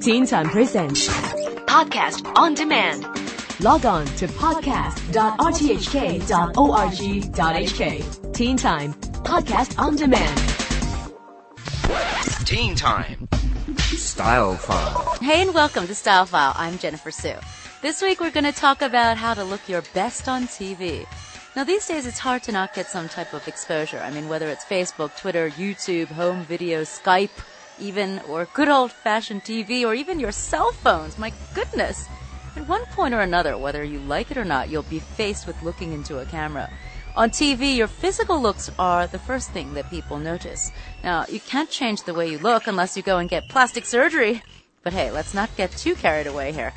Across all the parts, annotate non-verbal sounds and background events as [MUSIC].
Teen Time Presents Podcast on demand. Log on to podcast.rthk.org.hk. Teen Time Podcast on Demand. Teen Time. Style File. Hey and welcome to Style File. I'm Jennifer Sue. This week we're going to talk about how to look your best on TV. Now these days it's hard to not get some type of exposure. I mean whether it's Facebook, Twitter, YouTube, home video, Skype, even, or good old fashioned TV, or even your cell phones. My goodness. At one point or another, whether you like it or not, you'll be faced with looking into a camera. On TV, your physical looks are the first thing that people notice. Now, you can't change the way you look unless you go and get plastic surgery. But hey, let's not get too carried away here.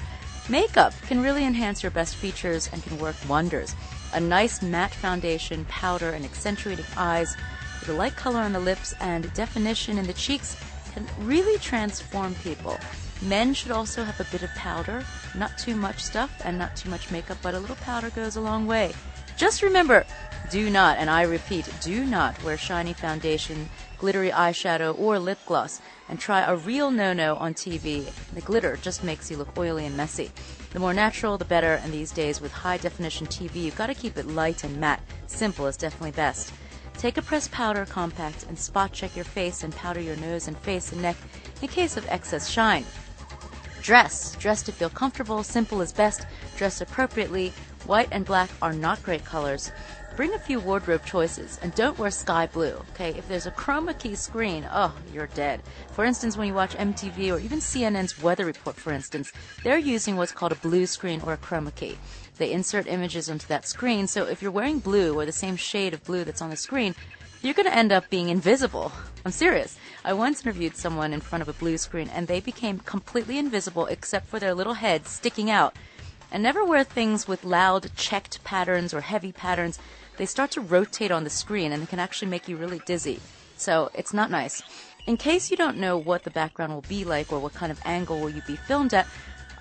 Makeup can really enhance your best features and can work wonders. A nice matte foundation, powder, and accentuating eyes with a light color on the lips and definition in the cheeks can really transform people. Men should also have a bit of powder, not too much stuff and not too much makeup, but a little powder goes a long way. Just remember, do not, and I repeat, do not wear shiny foundation, glittery eyeshadow, or lip gloss. And try a real no-no on TV. The glitter just makes you look oily and messy. The more natural, the better, and these days with high definition TV, you've got to keep it light and matte. Simple is definitely best. Take a pressed powder compact and spot check your face and powder your nose and face and neck in case of excess shine. Dress. Dress to feel comfortable. Simple is best. Dress appropriately. White and black are not great colors. Bring a few wardrobe choices and don't wear sky blue, okay? If there's a chroma key screen, oh, you're dead. For instance, when you watch MTV or even CNN's weather report, for instance, they're using what's called a blue screen or a chroma key. They insert images onto that screen, so if you're wearing blue or the same shade of blue that's on the screen, you're going to end up being invisible. I'm serious. I once interviewed someone in front of a blue screen and they became completely invisible except for their little head sticking out. And never wear things with loud checked patterns or heavy patterns. They start to rotate on the screen and they can actually make you really dizzy. So it's not nice. In case you don't know what the background will be like or what kind of angle will you be filmed at,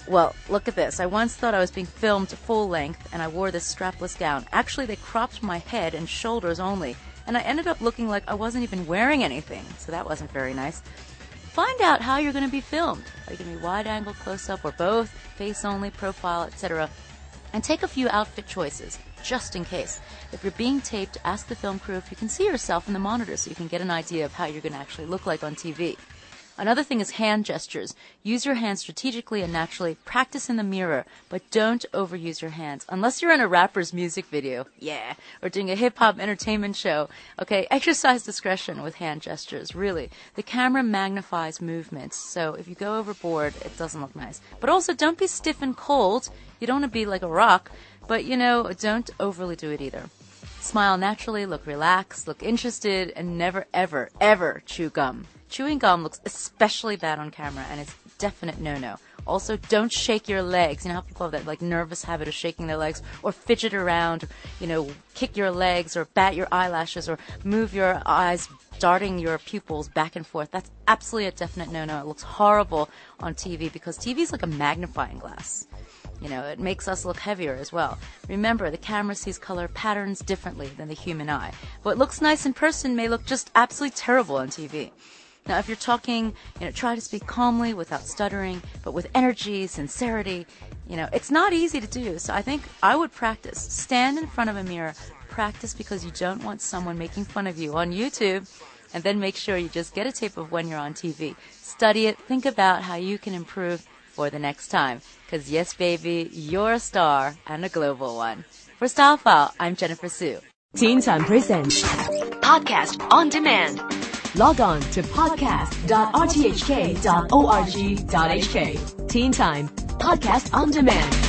well, look at this. I once thought I was being filmed full length and I wore this strapless gown. Actually, they cropped my head and shoulders only, and I ended up looking like I wasn't even wearing anything, so that wasn't very nice. Find out how you're going to be filmed. Are you going to be wide angle, close up, or both, face only, profile, etc. And take a few outfit choices, just in case. If you're being taped, ask the film crew if you can see yourself in the monitor so you can get an idea of how you're going to actually look like on TV. Another thing is hand gestures. Use your hands strategically and naturally. Practice in the mirror, but don't overuse your hands. Unless you're in a rapper's music video, yeah, or doing a hip hop entertainment show. Okay, [LAUGHS] exercise discretion with hand gestures, really. The camera magnifies movements, so if you go overboard, it doesn't look nice. But also, don't be stiff and cold. You don't want to be like a rock, but you know, don't overly do it either. Smile naturally, look relaxed, look interested, and never, ever, ever chew gum. Chewing gum looks especially bad on camera and it's definite no-no. Also, don't shake your legs. You know how people have that like nervous habit of shaking their legs or fidget around, you know, kick your legs or bat your eyelashes or move your eyes darting your pupils back and forth. That's absolutely a definite no-no. It looks horrible on TV because TV is like a magnifying glass. You know, it makes us look heavier as well. Remember, the camera sees color patterns differently than the human eye. What looks nice in person may look just absolutely terrible on TV. Now, if you're talking, you know, try to speak calmly without stuttering, but with energy, sincerity. You know, it's not easy to do. So I think I would practice. Stand in front of a mirror. Practice because you don't want someone making fun of you on YouTube. And then make sure you just get a tape of when you're on TV. Study it. Think about how you can improve for the next time. Because yes, baby, you're a star and a global one. For Style File, I'm Jennifer Sue. Teen Time Presents Podcast on demand. Log on to podcast.rthk.org.hk. Teen Time Podcast on Demand.